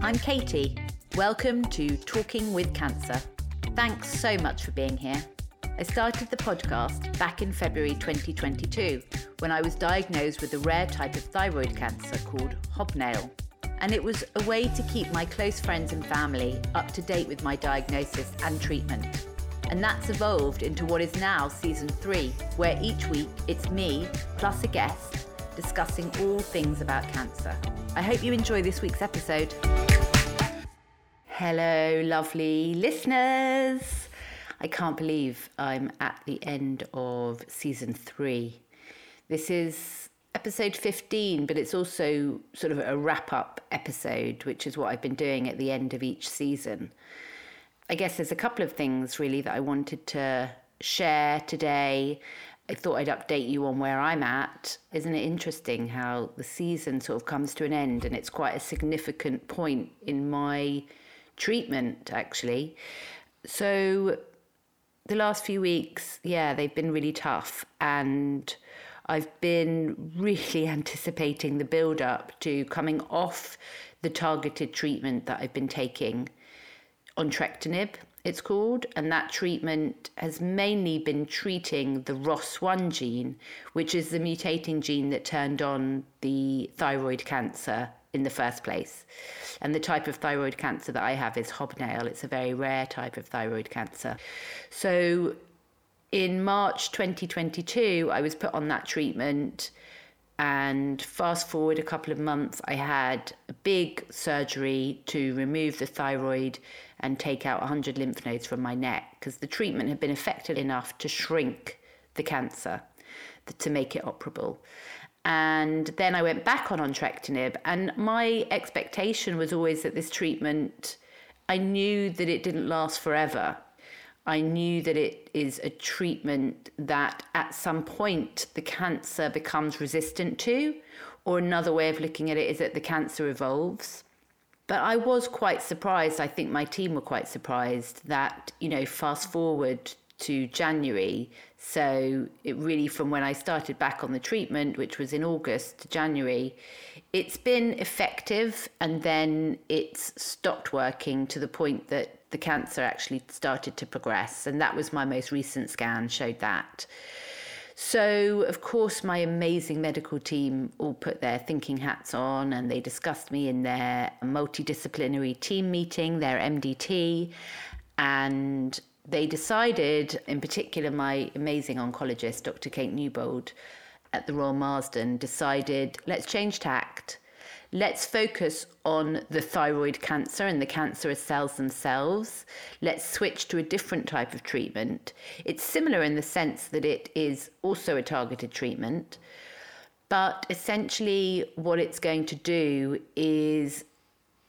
I'm Katie. Welcome to Talking with Cancer. Thanks so much for being here. I started the podcast back in February 2022 when I was diagnosed with a rare type of thyroid cancer called hobnail. And it was a way to keep my close friends and family up to date with my diagnosis and treatment. And that's evolved into what is now season three, where each week it's me plus a guest discussing all things about cancer. I hope you enjoy this week's episode. Hello, lovely listeners. I can't believe I'm at the end of season three. This is episode 15, but it's also sort of a wrap up episode, which is what I've been doing at the end of each season. I guess there's a couple of things really that I wanted to share today. I thought I'd update you on where I'm at. Isn't it interesting how the season sort of comes to an end and it's quite a significant point in my treatment, actually? So, the last few weeks, yeah, they've been really tough. And I've been really anticipating the build up to coming off the targeted treatment that I've been taking entrectinib it's called, and that treatment has mainly been treating the ROS1 gene, which is the mutating gene that turned on the thyroid cancer in the first place. And the type of thyroid cancer that I have is hobnail. It's a very rare type of thyroid cancer. So in March 2022, I was put on that treatment. And fast forward a couple of months, I had a big surgery to remove the thyroid and take out 100 lymph nodes from my neck because the treatment had been effective enough to shrink the cancer to make it operable. And then I went back on entrectinib, and my expectation was always that this treatment, I knew that it didn't last forever. I knew that it is a treatment that at some point the cancer becomes resistant to, or another way of looking at it is that the cancer evolves. But I was quite surprised. I think my team were quite surprised that, you know, fast forward to January. So it really, from when I started back on the treatment, which was in August to January, it's been effective and then it's stopped working to the point that the cancer actually started to progress. And that was my most recent scan, showed that. So, of course, my amazing medical team all put their thinking hats on and they discussed me in their multidisciplinary team meeting, their MDT, and they decided, in particular, my amazing oncologist, Dr. Kate Newbold at the Royal Marsden, decided let's change tact Let's focus on the thyroid cancer and the cancerous cells themselves. Let's switch to a different type of treatment. It's similar in the sense that it is also a targeted treatment, but essentially, what it's going to do is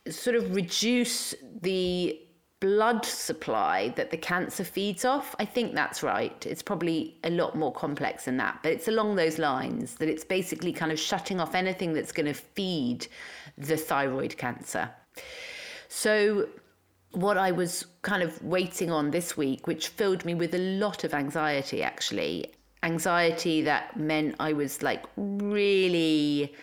sort of reduce the blood supply that the cancer feeds off. I think that's right. It's probably a lot more complex than that, but it's along those lines that it's basically kind of shutting off anything that's going to feed the thyroid cancer. So, what I was kind of waiting on this week, which filled me with a lot of anxiety actually, anxiety that meant I was like really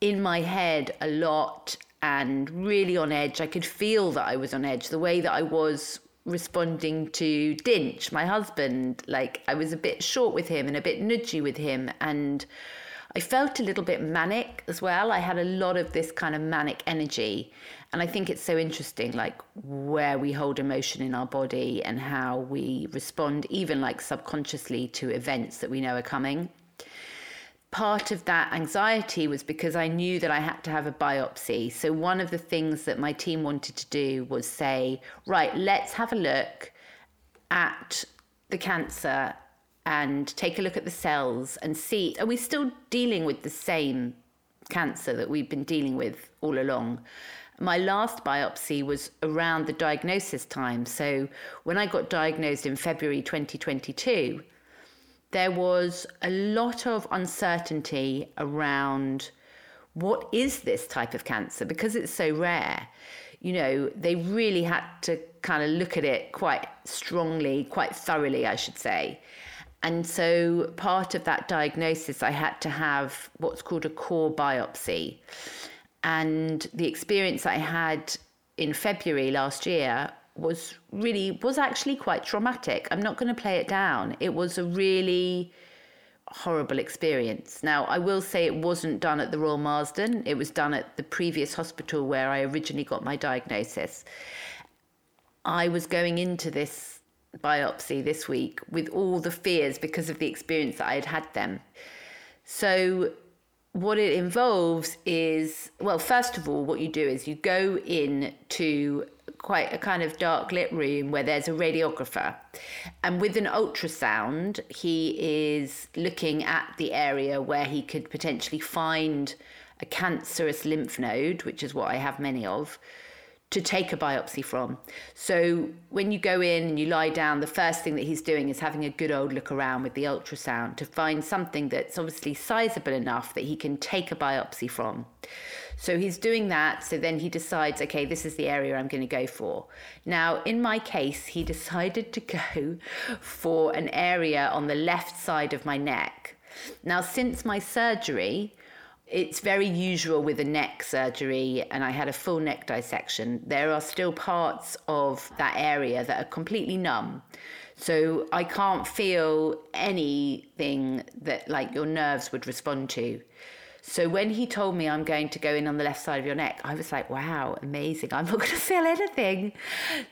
in my head a lot and really on edge. I could feel that I was on edge, the way that I was responding to Dinch, my husband. Like I was a bit short with him and a bit nudgy with him. And I felt a little bit manic as well. I had a lot of this kind of manic energy. And I think it's so interesting, like where we hold emotion in our body and how we respond, even like subconsciously, to events that we know are coming part of that anxiety was because I knew that I had to have a biopsy. So, one of the things that my team wanted to do was say, right, let's have a look at the cancer and take a look at the cells and see are we still dealing with the same cancer that we've been dealing with all along? My last biopsy was around the diagnosis time. So, when I got diagnosed in February 2022, there was a lot of uncertainty around what is this type of cancer because it's so rare. You know, they really had to kind of look at it quite strongly, quite thoroughly, I should say. And so, part of that diagnosis, I had to have what's called a core biopsy. And the experience I had in February last year was really was actually quite traumatic. I'm not going to play it down. It was a really horrible experience. Now, I will say it wasn't done at the Royal Marsden. It was done at the previous hospital where I originally got my diagnosis. I was going into this biopsy this week with all the fears because of the experience that I had had them. So what it involves is well first of all what you do is you go in to quite a kind of dark lit room where there's a radiographer. And with an ultrasound he is looking at the area where he could potentially find a cancerous lymph node which is what I have many of to take a biopsy from. So when you go in and you lie down, the first thing that he's doing is having a good old look around with the ultrasound to find something that's obviously sizable enough that he can take a biopsy from. So he's doing that. So then he decides, okay, this is the area I'm going to go for. Now, in my case, he decided to go for an area on the left side of my neck. Now, since my surgery, it's very usual with a neck surgery, and I had a full neck dissection. There are still parts of that area that are completely numb. So I can't feel anything that like your nerves would respond to. So when he told me I'm going to go in on the left side of your neck, I was like, wow, amazing. I'm not going to feel anything.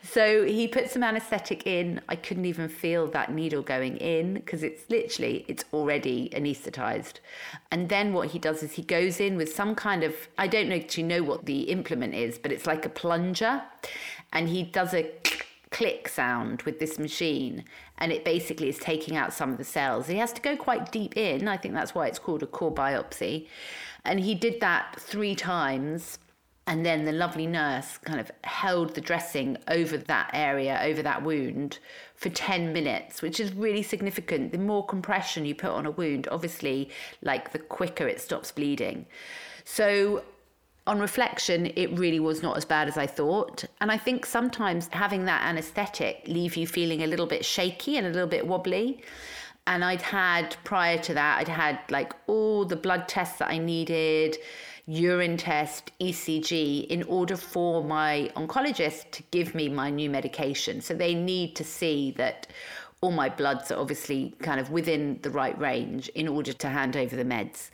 So he put some anesthetic in. I couldn't even feel that needle going in because it's literally, it's already anesthetized. And then what he does is he goes in with some kind of, I don't know, do you know what the implement is, but it's like a plunger. And he does a click sound with this machine and it basically is taking out some of the cells. He has to go quite deep in. I think that's why it's called a core biopsy. And he did that three times. And then the lovely nurse kind of held the dressing over that area, over that wound for 10 minutes, which is really significant. The more compression you put on a wound, obviously, like the quicker it stops bleeding. So on reflection, it really was not as bad as I thought. And I think sometimes having that anesthetic leave you feeling a little bit shaky and a little bit wobbly. And I'd had prior to that, I'd had like all the blood tests that I needed, urine test, ECG, in order for my oncologist to give me my new medication. So they need to see that all my bloods are obviously kind of within the right range in order to hand over the meds.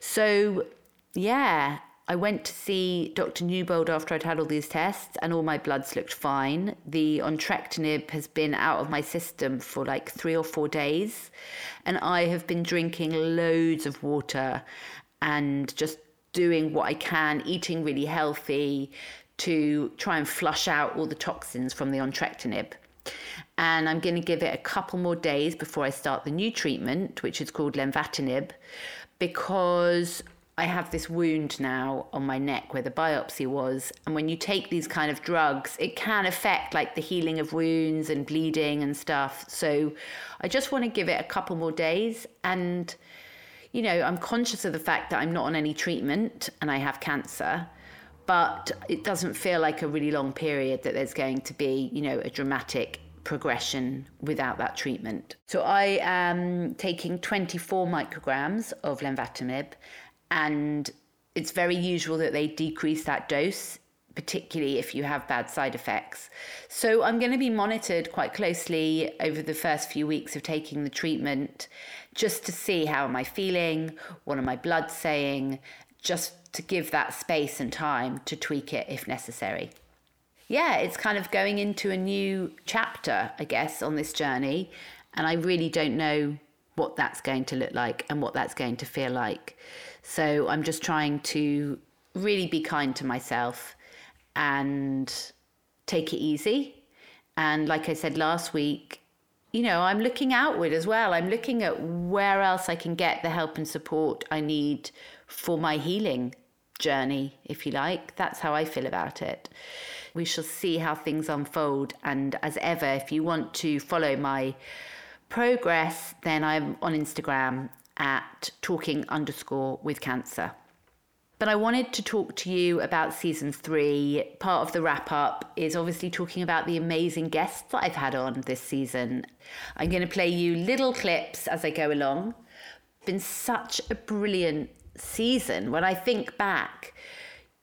So yeah, I went to see Dr. Newbold after I'd had all these tests, and all my bloods looked fine. The entrectinib has been out of my system for like three or four days, and I have been drinking loads of water and just doing what I can, eating really healthy to try and flush out all the toxins from the entrectinib. And I'm going to give it a couple more days before I start the new treatment, which is called lenvatinib, because I have this wound now on my neck where the biopsy was. And when you take these kind of drugs, it can affect like the healing of wounds and bleeding and stuff. So I just want to give it a couple more days. And, you know, I'm conscious of the fact that I'm not on any treatment and I have cancer. But it doesn't feel like a really long period that there's going to be, you know, a dramatic progression without that treatment. So I am taking 24 micrograms of lenvatinib and it's very usual that they decrease that dose particularly if you have bad side effects. So I'm going to be monitored quite closely over the first few weeks of taking the treatment just to see how am I feeling, what are my blood saying, just to give that space and time to tweak it if necessary. Yeah, it's kind of going into a new chapter, I guess, on this journey, and I really don't know what that's going to look like and what that's going to feel like. So I'm just trying to really be kind to myself and take it easy. And like I said last week, you know, I'm looking outward as well. I'm looking at where else I can get the help and support I need for my healing journey, if you like. That's how I feel about it. We shall see how things unfold. And as ever, if you want to follow my progress, then I'm on Instagram at talking underscore with cancer. But I wanted to talk to you about season three. Part of the wrap up is obviously talking about the amazing guests that I've had on this season. I'm going to play you little clips as I go along. Been such a brilliant season. When I think back,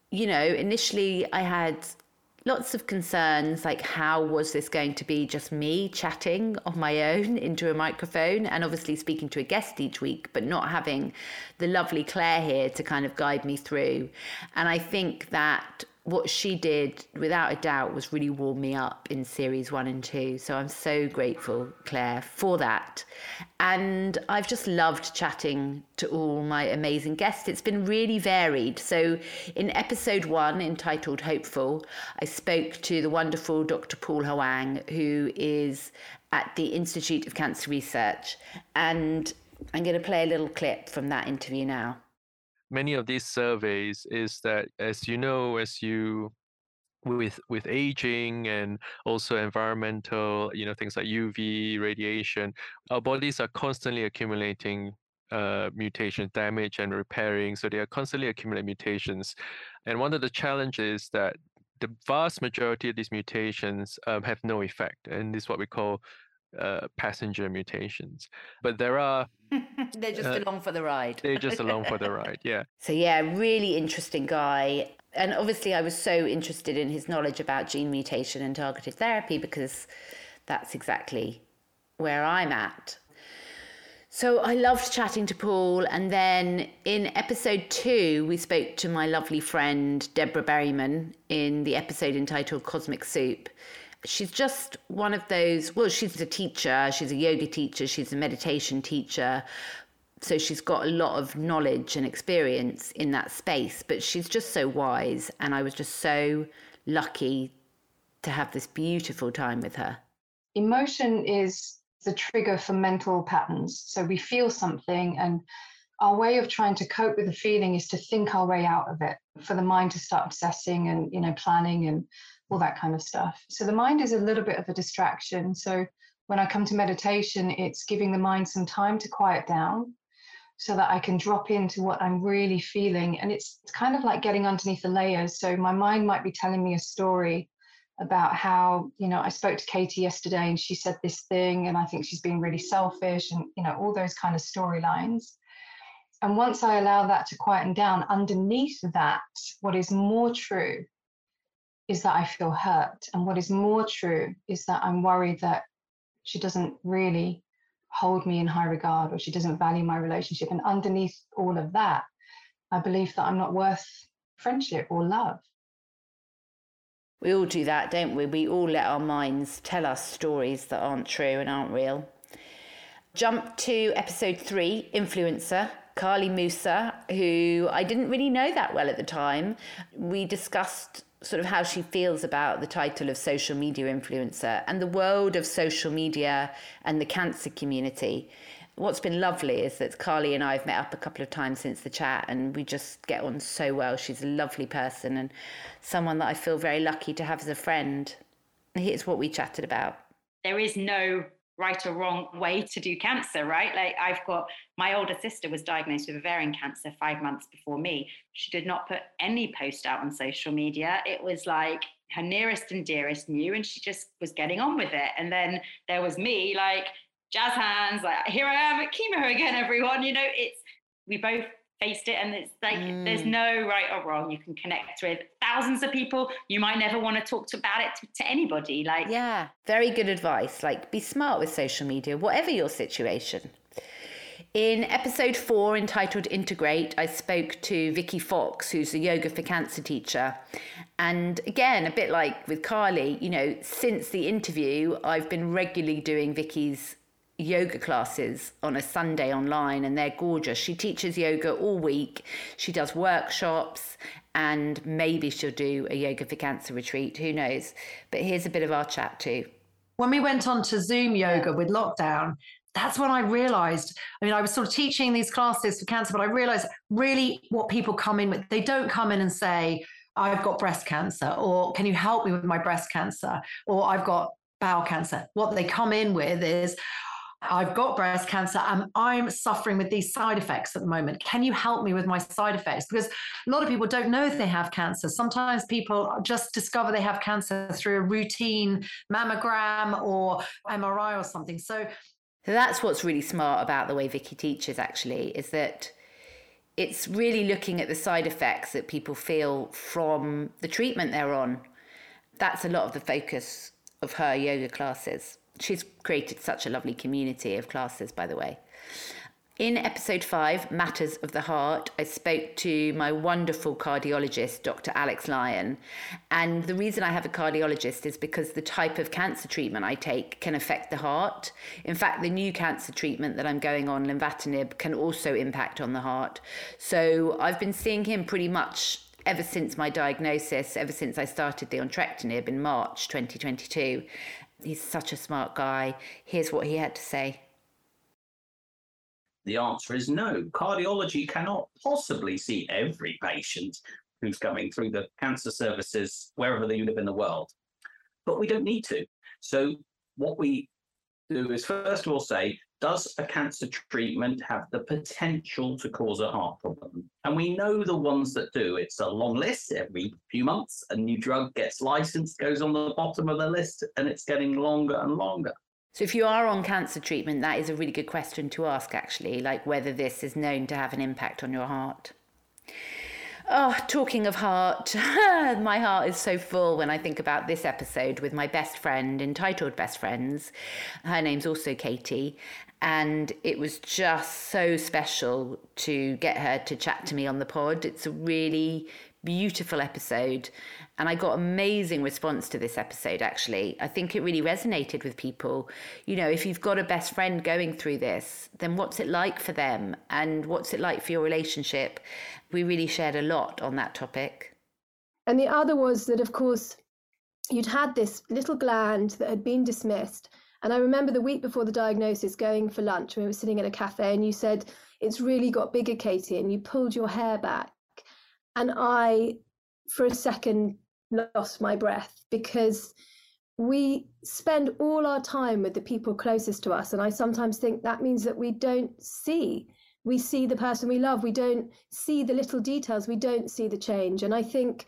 you know, initially I had lots of concerns like how was this going to be just me chatting on my own into a microphone and obviously speaking to a guest each week but not having the lovely claire here to kind of guide me through. And i think that what she did, without a doubt, was really warm me up in series one and two. So I'm so grateful, Claire, for that. And I've just loved chatting to all my amazing guests. It's been really varied. So in episode one, entitled Hopeful, I spoke to the wonderful Dr. Paul Huang, who is at the Institute of Cancer Research. And I'm going to play a little clip from that interview now many of these surveys is that as you know as you with with aging and also environmental you know things like uv radiation our bodies are constantly accumulating uh, mutation damage and repairing so they are constantly accumulating mutations. And one of the challenges that the vast majority of these mutations um, have no effect and this is what we call uh, passenger mutations. But there are. they're just uh, along for the ride. they're just along for the ride, yeah. So, yeah, really interesting guy. And obviously, I was so interested in his knowledge about gene mutation and targeted therapy because that's exactly where I'm at. So I loved chatting to Paul. And then in episode two, we spoke to my lovely friend, Deborah Berryman, in the episode entitled Cosmic Soup she's just one of those well she's a teacher she's a yoga teacher she's a meditation teacher. So she's got a lot of knowledge and experience in that space but she's just so wise and i was just so lucky to have this beautiful time with her. Emotion is the trigger for mental patterns. So we feel something and our way of trying to cope with the feeling is to think our way out of it for the mind to start obsessing and you know planning and all that kind of stuff. So the mind is a little bit of a distraction. So when I come to meditation, it's giving the mind some time to quiet down so that I can drop into what I'm really feeling. And it's, kind of like getting underneath the layers. So my mind might be telling me a story about how, you know, I spoke to Katie yesterday and she said this thing, and I think she's being really selfish, and, you know, all those kind of storylines. And once I allow that to quieten down, underneath that, what is more true is that I feel hurt. And what is more true is that I'm worried that she doesn't really hold me in high regard or she doesn't value my relationship. And underneath all of that, I believe that I'm not worth friendship or love. We all do that, don't we? We all let our minds tell us stories that aren't true and aren't real. Jump to episode three Influencer. Carly Musa, who I didn't really know that well at the time. We discussed sort of how she feels about the title of social media influencer and the world of social media and the cancer community. What's been lovely is that Carly and I have met up a couple of times since the chat and we just get on so well. She's a lovely person and someone that I feel very lucky to have as a friend. Here's what we chatted about. There is no right or wrong way to do cancer, right? Like I've got my older sister was diagnosed with ovarian cancer five months before me. She did not put any post out on social media. It was like her nearest and dearest knew, and she just was getting on with it. And then there was me, like jazz hands, like here I am at chemo again, everyone. You know, it's we both faced it and it's like mm. there's no right or wrong you can connect with. Thousands of people you might never want to talk to about it to, to, anybody like yeah very good advice like be smart with social media whatever your situation. In episode four entitled integrate i spoke to vicky fox who's a yoga for cancer teacher. And again a bit like with carly you know since the interview i've been regularly doing vicky's yoga classes on a Sunday online and they're gorgeous. She teaches yoga all week. She does workshops and maybe she'll do a yoga for cancer retreat. Who knows? But here's a bit of our chat too. When we went on to Zoom yoga with lockdown, that's when I realized. I mean, I was sort of teaching these classes for cancer, but I realized really what people come in with, they don't come in and say, I've got breast cancer, or can you help me with my breast cancer, or I've got bowel cancer. What they come in with is, I've got breast cancer and I'm suffering with these side effects at the moment. Can you help me with my side effects? Because a lot of people don't know if they have cancer. Sometimes people just discover they have cancer through a routine mammogram or MRI or something. So that's what's really smart about the way Vicky teaches, actually, is that it's really looking at the side effects that people feel from the treatment they're on. That's a lot of the focus of her yoga classes. She's created such a lovely community of classes, by the way. In episode five, Matters of the Heart, I spoke to my wonderful cardiologist, Dr. Alex Lyon. And the reason I have a cardiologist is because the type of cancer treatment I take can affect the heart. In fact, the new cancer treatment that I'm going on, lenvatinib, can also impact on the heart. So I've been seeing him pretty much ever since my diagnosis, ever since I started the entrectinib in March 2022. He's such a smart guy. Here's what he had to say. The answer is no. Cardiology cannot possibly see every patient who's coming through the cancer services wherever they live in the world. But we don't need to. So, what we do is first of all say, does a cancer treatment have the potential to cause a heart problem? And we know the ones that do. It's a long list. Every few months, a new drug gets licensed, goes on the bottom of the list, and it's getting longer and longer. So, if you are on cancer treatment, that is a really good question to ask, actually, like whether this is known to have an impact on your heart. Oh, talking of heart, my heart is so full when I think about this episode with my best friend, entitled Best Friends. Her name's also Katie. And it was just so special to get her to chat to me on the pod. It's a really beautiful episode. And I got amazing response to this episode, actually. I think it really resonated with people. You know, if you've got a best friend going through this, then what's it like for them? And what's it like for your relationship? We really shared a lot on that topic. And the other was that, of course, you'd had this little gland that had been dismissed. And I remember the week before the diagnosis going for lunch, we were sitting at a cafe, and you said, It's really got bigger, Katie. And you pulled your hair back. And I, for a second, lost my breath because we spend all our time with the people closest to us. And I sometimes think that means that we don't see. We see the person we love. We don't see the little details. We don't see the change. And I think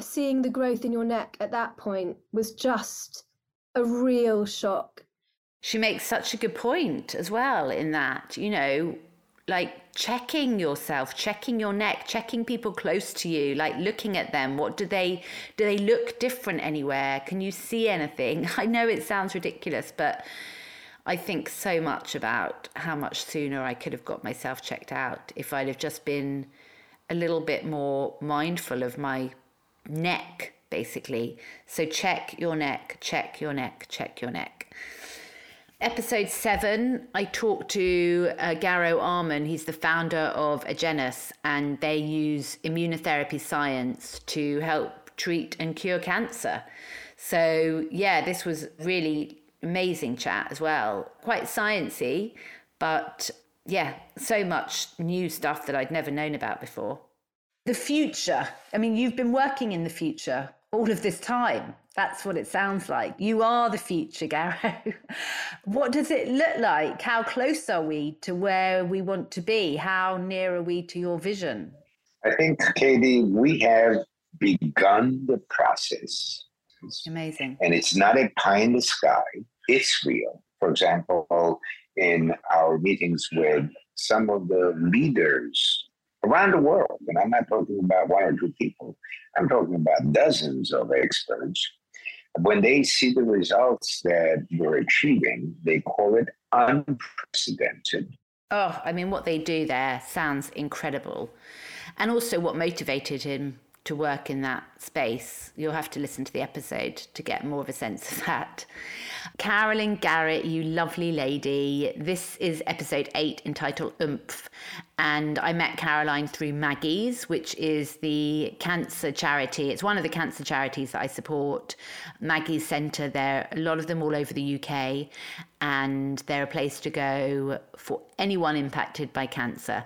seeing the growth in your neck at that point was just a real shock. She makes such a good point as well in that, you know, like checking yourself checking your neck checking people close to you like looking at them. What do they do they look different anywhere? Can you see anything? I know it sounds ridiculous but i think so much about how much sooner i could have got myself checked out if i'd have just been a little bit more mindful of my neck basically. So check your neck check your neck check your neck Episode seven, I talked to uh, Garo Armen. He's the founder of Agenus, and they use immunotherapy science to help treat and cure cancer. So, yeah, this was really amazing chat as well. Quite sciencey, but yeah, so much new stuff that I'd never known about before. The future. I mean, you've been working in the future all of this time. That's what it sounds like. You are the future, Garo. what does it look like? How close are we to where we want to be? How near are we to your vision? I think, Katie, we have begun the process. Amazing. And it's not a pie in the sky, it's real. For example, in our meetings with some of the leaders around the world, and I'm not talking about one or two people, I'm talking about dozens of experts when they see the results that we're achieving, they call it unprecedented. Oh, I mean, what they do there sounds incredible. And also, what motivated him to work in that space. You'll have to listen to the episode to get more of a sense of that. Carolyn Garrett, you lovely lady. This is episode eight entitled Oomph. And I met Caroline through Maggie's, which is the cancer charity. It's one of the cancer charities that I support. Maggie's Centre, there are a lot of them all over the UK and they're a place to go for anyone impacted by cancer.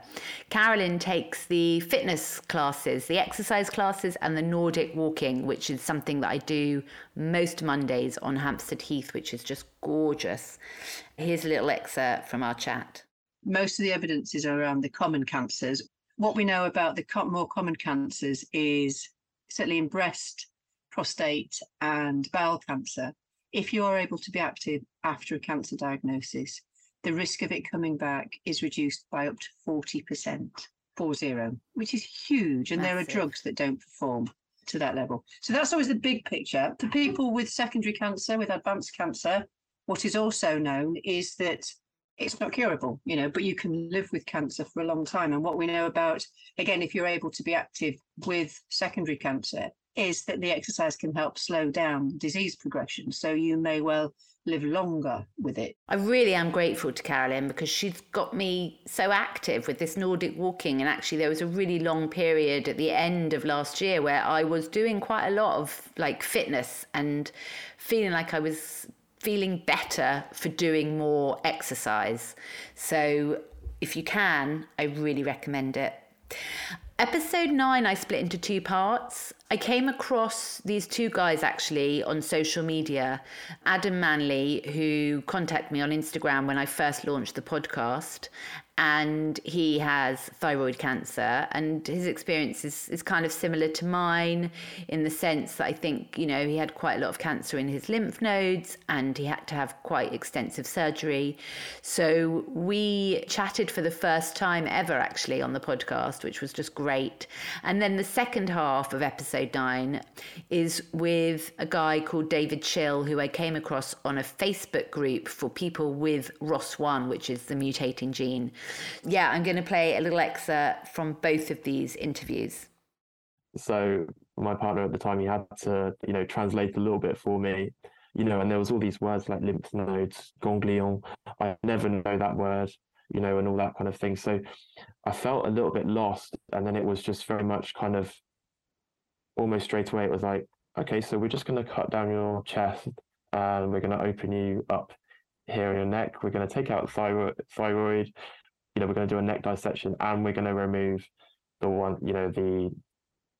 Carolyn takes the fitness classes, the exercise classes, and the Nordic walking, which is something that I do most Mondays on Hampstead Heath, which is just gorgeous. Here's a little excerpt from our chat. Most of the evidence is around the common cancers. What we know about the more common cancers is certainly in breast, prostate, and bowel cancer if you are able to be active after a cancer diagnosis, the risk of it coming back is reduced by up to 40%. 0.40, which is huge. And there are drugs that don't perform to that level. So that's always the big picture. For people with secondary cancer, with advanced cancer, what is also known is that it's not curable, you know, but you can live with cancer for a long time. And what we know about, again, if you're able to be active with secondary cancer, is that the exercise can help slow down disease progression. So you may well live longer with it. I really am grateful to Carolyn because she's got me so active with this Nordic walking. And actually, there was a really long period at the end of last year where I was doing quite a lot of like fitness and feeling like I was feeling better for doing more exercise. So, if you can, I really recommend it. Episode nine, I split into two parts. I came across these two guys actually on social media Adam Manley, who contacted me on Instagram when I first launched the podcast. And he has thyroid cancer, and his experience is, is kind of similar to mine in the sense that I think, you know, he had quite a lot of cancer in his lymph nodes and he had to have quite extensive surgery. So we chatted for the first time ever actually on the podcast, which was just great. And then the second half of episode nine is with a guy called David Chill, who I came across on a Facebook group for people with ROS1, which is the mutating gene. Yeah, I'm going to play a little excerpt from both of these interviews. So my partner at the time, he had to, you know, translate a little bit for me, you know, and there was all these words like lymph nodes, ganglion. I never know that word, you know, and all that kind of thing. So I felt a little bit lost. And then it was just very much kind of almost straight away, it was like, okay, so we're just going to cut down your chest and we're going to open you up here in your neck. We're going to take out thyroid, thyroid, you know, we're going to do a neck dissection and we're going to remove the one, you know, the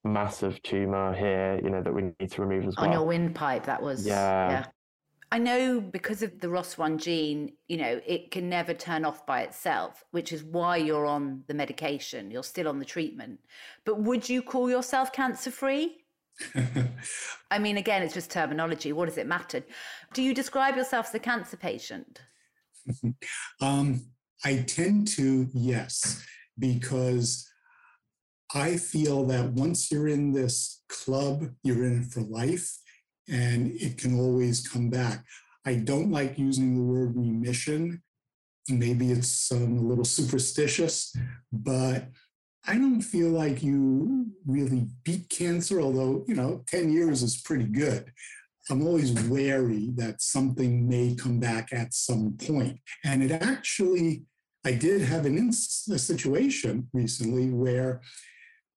massive tumor here, you know, that we need to remove as well. On your windpipe, that was. Yeah. I know because of the ROS1 gene, you know, it can never turn off by itself, which is why you're on the medication. You're still on the treatment. But would you call yourself cancer free? I mean, again, it's just terminology. What does it matter? Do you describe yourself as a cancer patient? um, I tend to, yes, because I feel that once you're in this club, you're in it for life and it can always come back. I don't like using the word remission. Maybe it's um, a little superstitious, but I don't feel like you really beat cancer, although, you know, 10 years is pretty good. I'm always wary that something may come back at some point. And it actually, I did have an ins- a situation recently where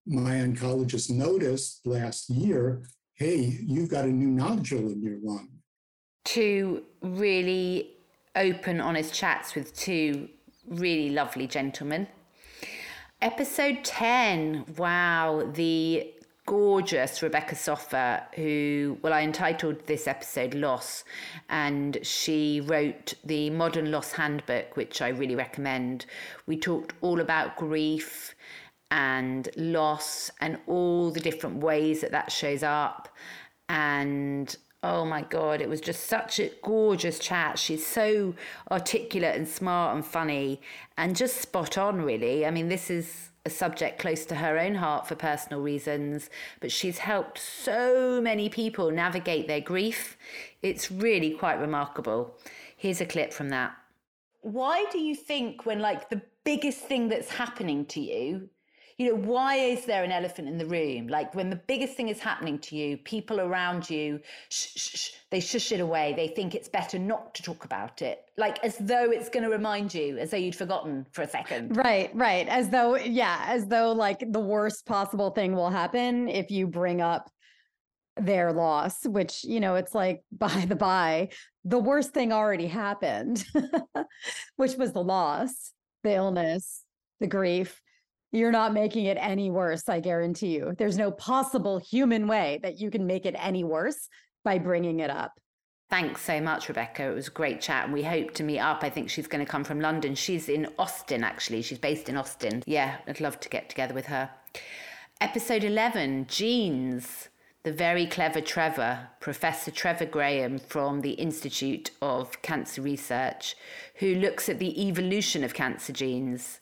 my oncologist noticed last year hey, you've got a new nodule in your lung. Two really open, honest chats with two really lovely gentlemen. Episode 10, wow, the gorgeous Rebecca Soffer, who, well, I entitled this episode Loss, and she wrote the Modern Loss Handbook, which I really recommend. We talked all about grief and loss and all the different ways that that shows up. And oh my God, it was just such a gorgeous chat. She's so articulate and smart and funny and just spot on, really. I mean, this is a subject close to her own heart for personal reasons, but she's helped so many people navigate their grief. It's really quite remarkable. Here's a clip from that. Why do you think, when like the biggest thing that's happening to you, you know, why is there an elephant in the room? Like when the biggest thing is happening to you, people around you, shh, shh, shh, they shush it away. They think it's better not to talk about it, like as though it's going to remind you, as though you'd forgotten for a second. Right, right. As though, yeah, as though like the worst possible thing will happen if you bring up their loss, which, you know, it's like by the by, the worst thing already happened, which was the loss, the illness, the grief you're not making it any worse, I guarantee you. There's no possible human way that you can make it any worse by bringing it up. Thanks so much, Rebecca. It was a great chat, and we hope to meet up. I think she's going to come from London. She's in Austin, actually. She's based in Austin. Yeah, I'd love to get together with her. Episode 11 Genes. The very clever Trevor, Professor Trevor Graham from the Institute of Cancer Research, who looks at the evolution of cancer genes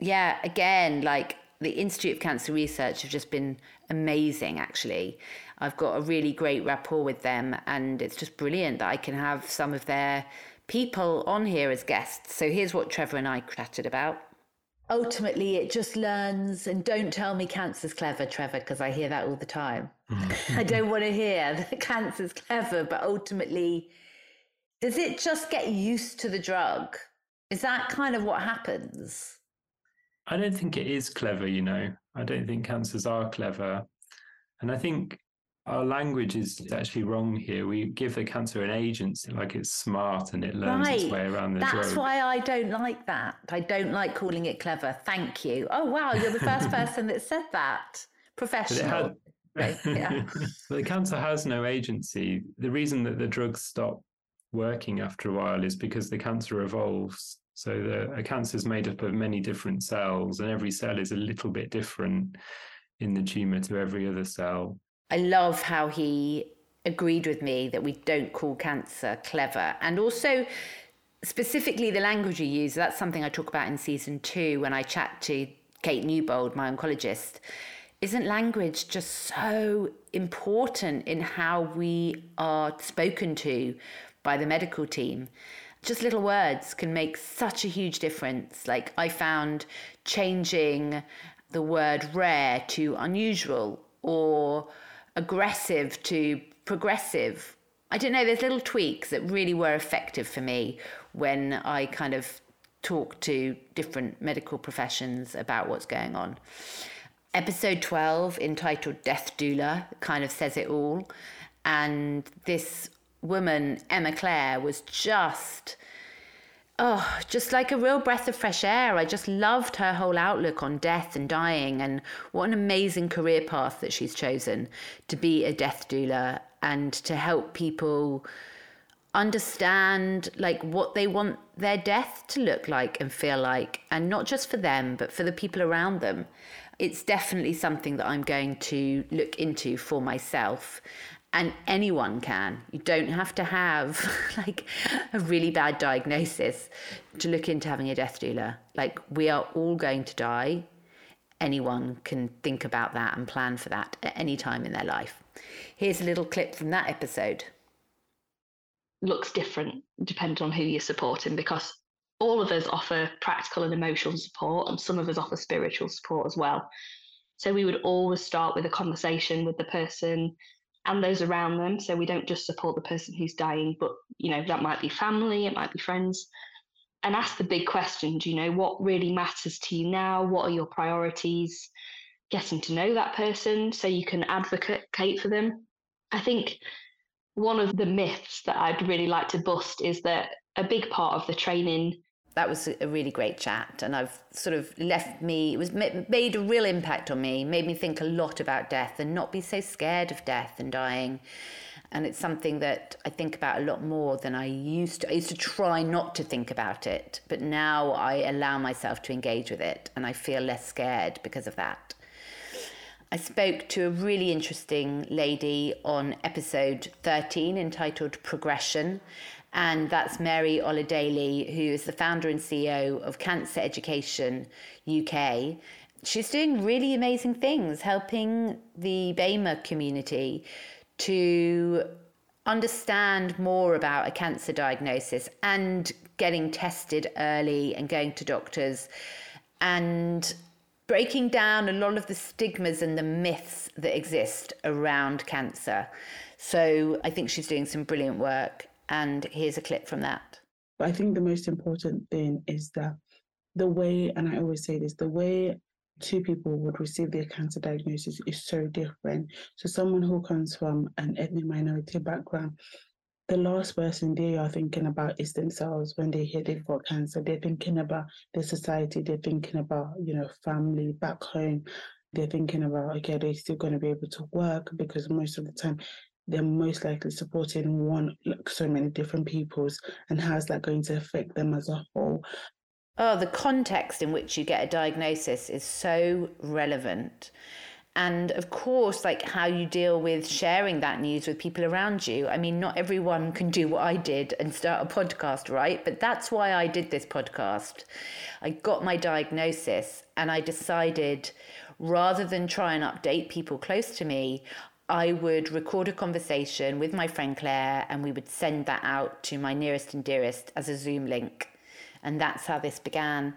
yeah, again, like the Institute of Cancer Research have just been amazing, actually. I've got a really great rapport with them, and it's just brilliant that I can have some of their people on here as guests. So here's what Trevor and I chatted about. Ultimately, it just learns, and don't tell me cancer's clever, Trevor, because I hear that all the time. Mm. I don't want to hear that cancer's clever, but ultimately, does it just get used to the drug? Is that kind of what happens? I don't think it is clever, you know. I don't think cancers are clever. And I think our language is actually wrong here. We give the cancer an agency like it's smart and it learns its way around the That's drug. why I don't like that. I don't like calling it clever. Thank you. Oh, wow. You're the first person that said that. Professional. had- Right, yeah. the cancer has no agency. The reason that the drugs stop working after a while is because the cancer evolves. So the a cancer is made up of many different cells, and every cell is a little bit different in the tumor to every other cell. I love how he agreed with me that we don't call cancer clever. And also, specifically, the language you use, that's something I talk about in season two when I chat to Kate Newbold, my oncologist. Isn't language just so important in how we are spoken to by the medical team? Just little words can make such a huge difference. Like, I found changing the word rare to unusual or aggressive to progressive. I don't know, there's little tweaks that really were effective for me when I kind of talk to different medical professions about what's going on. Episode 12, entitled Death Doula, kind of says it all. And this woman, Emma Clare, was just oh, just like a real breath of fresh air. I just loved her whole outlook on death and dying, and what an amazing career path that she's chosen to be a death doula and to help people understand like what they want their death to look like and feel like and not just for them but for the people around them it's definitely something that i'm going to look into for myself and anyone can. You don't have to have like a really bad diagnosis to look into having a death doula like we are all going to die. Anyone can think about that and plan for that at any time in their life. Here's a little clip from that episode. Looks different depending on who you're supporting because all of us offer practical and emotional support and some of us offer spiritual support as well. So we would always start with a conversation with the person and those around them. So we don't just support the person who's dying but you know that might be family it might be friends. And ask the big questions you know what really matters to you now? What are your priorities? Getting to know that person so you can advocate for them. I think one of the myths that I'd really like to bust is that a big part of the training. That was a really great chat, and I've sort of left me. It was made a real impact on me, made me think a lot about death and not be so scared of death and dying. And it's something that I think about a lot more than I used to. I used to try not to think about it, but now I allow myself to engage with it, and I feel less scared because of that. I spoke to a really interesting lady on episode 13 entitled Progression. And that's Mary Oladaly, who is the founder and CEO of Cancer Education UK. She's doing really amazing things, helping the BAME community to understand more about a cancer diagnosis and getting tested early and going to doctors and breaking down a lot of the stigmas and the myths that exist around cancer. So I think she's doing some brilliant work. And here's a clip from that. But I think the most important thing is that the way, and I always say this, the way two people would receive their cancer diagnosis is so different. So someone who comes from an ethnic minority background, the last person they are thinking about is themselves when they hear they've got cancer. They're thinking about their society, they're thinking about, you know, family back home. They're thinking about, okay, they're still going to be able to work because most of the time they're most likely supporting one, like so many different peoples. And how's that going to affect them as a whole? Oh, the context in which you get a diagnosis is so relevant. and of course like how you deal with sharing that news with people around you i mean not everyone can do what i did and start a podcast right but that's why i did this podcast i got my diagnosis and i decided rather than try and update people close to me I would record a conversation with my friend Claire and we would send that out to my nearest and dearest as a Zoom link. And that's how this began.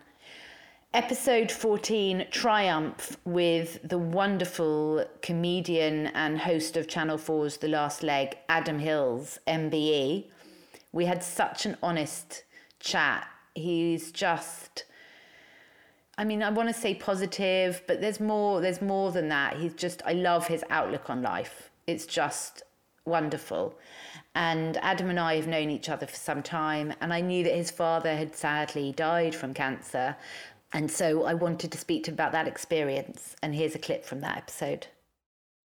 Episode 14 Triumph with the wonderful comedian and host of Channel 4's The Last Leg, Adam Hills, MBE. We had such an honest chat. He's just I mean, I want to say positive, but there's more. There's more than that. He's just. I love his outlook on life. It's just wonderful. And Adam and I have known each other for some time, and I knew that his father had sadly died from cancer, and so I wanted to speak to him about that experience. And here's a clip from that episode.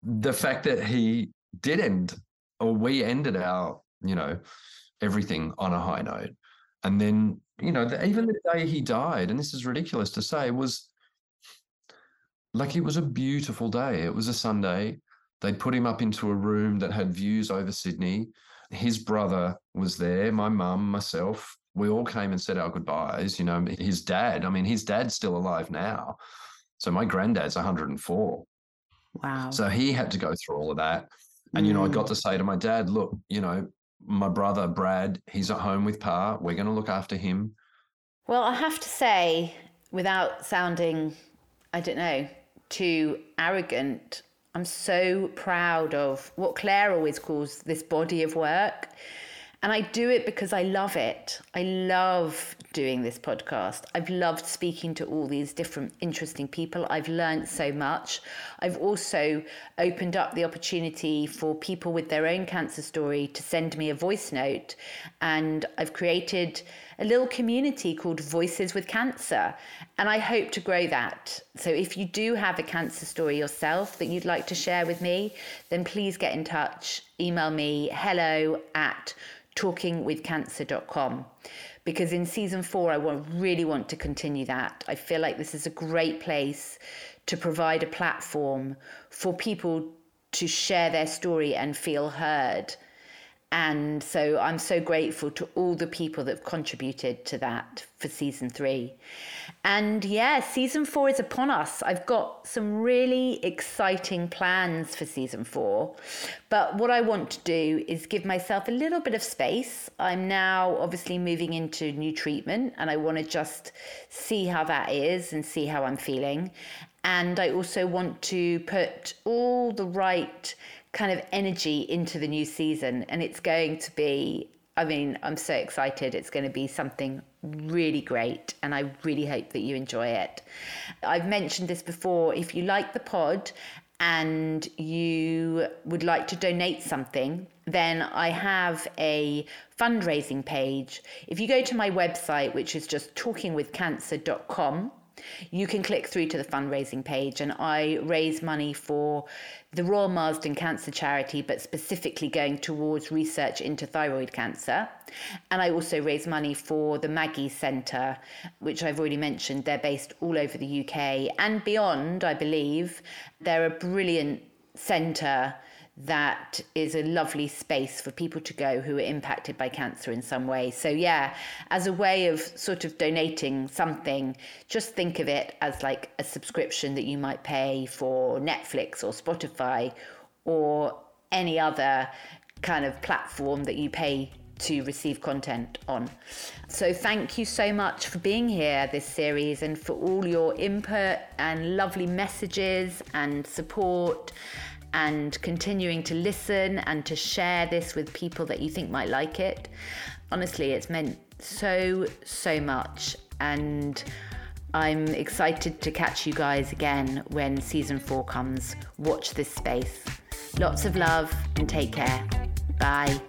The fact that he did end, or we ended our, you know, everything on a high note, and then you know, the, even the day he died, and this is ridiculous to say, was like it was a beautiful day. It was a Sunday. They'd put him up into a room that had views over Sydney. His brother was there, my mum, myself. We all came and said our goodbyes. You know, his dad, I mean, his dad's still alive now. So my granddad's 104. Wow. So he had to go through all of that. And, mm. you know, I got mm. to say to my dad, look, you know, my brother Brad, he's at home with Pa. We're going to look after him. Well, I have to say, without sounding, I don't know, too arrogant, I'm so proud of what Claire always calls this body of work. And I do it because I love it. I love doing this podcast. I've loved speaking to all these different interesting people. I've learned so much. I've also opened up the opportunity for people with their own cancer story to send me a voice note. And I've created a little community called Voices with Cancer. And I hope to grow that. So if you do have a cancer story yourself that you'd like to share with me, then please get in touch. Email me hello at talkingwithcancer.com because in season four, I want, really want to continue that. I feel like this is a great place to provide a platform for people to share their story and feel heard and so I'm so grateful to all the people that have contributed to that for season three. And yeah, season four is upon us. I've got some really exciting plans for season four. But what I want to do is give myself a little bit of space. I'm now obviously moving into new treatment and I want to just see how that is and see how I'm feeling. And I also want to put all the right kind of energy into the new season. And it's going to be, I mean, I'm so excited. It's going to be something really great. And I really hope that you enjoy it. I've mentioned this before. If you like the pod and you would like to donate something, then I have a fundraising page. If you go to my website, which is just talkingwithcancer.com, you can click through to the fundraising page, and I raise money for the Royal Marsden Cancer Charity, but specifically going towards research into thyroid cancer. And I also raise money for the Maggie Centre, which I've already mentioned. They're based all over the UK and beyond, I believe. They're a brilliant centre that is a lovely space for people to go who are impacted by cancer in some way. So, yeah, as a way of sort of donating something, just think of it as like a subscription that you might pay for Netflix or Spotify or any other kind of platform that you pay to receive content on. So, thank you so much for being here this series and for all your input and lovely messages and support and continuing to listen and to share this with people that you think might like it. Honestly, it's meant so, so much. And I'm excited to catch you guys again when season four comes. Watch this space. Lots of love and take care. Bye.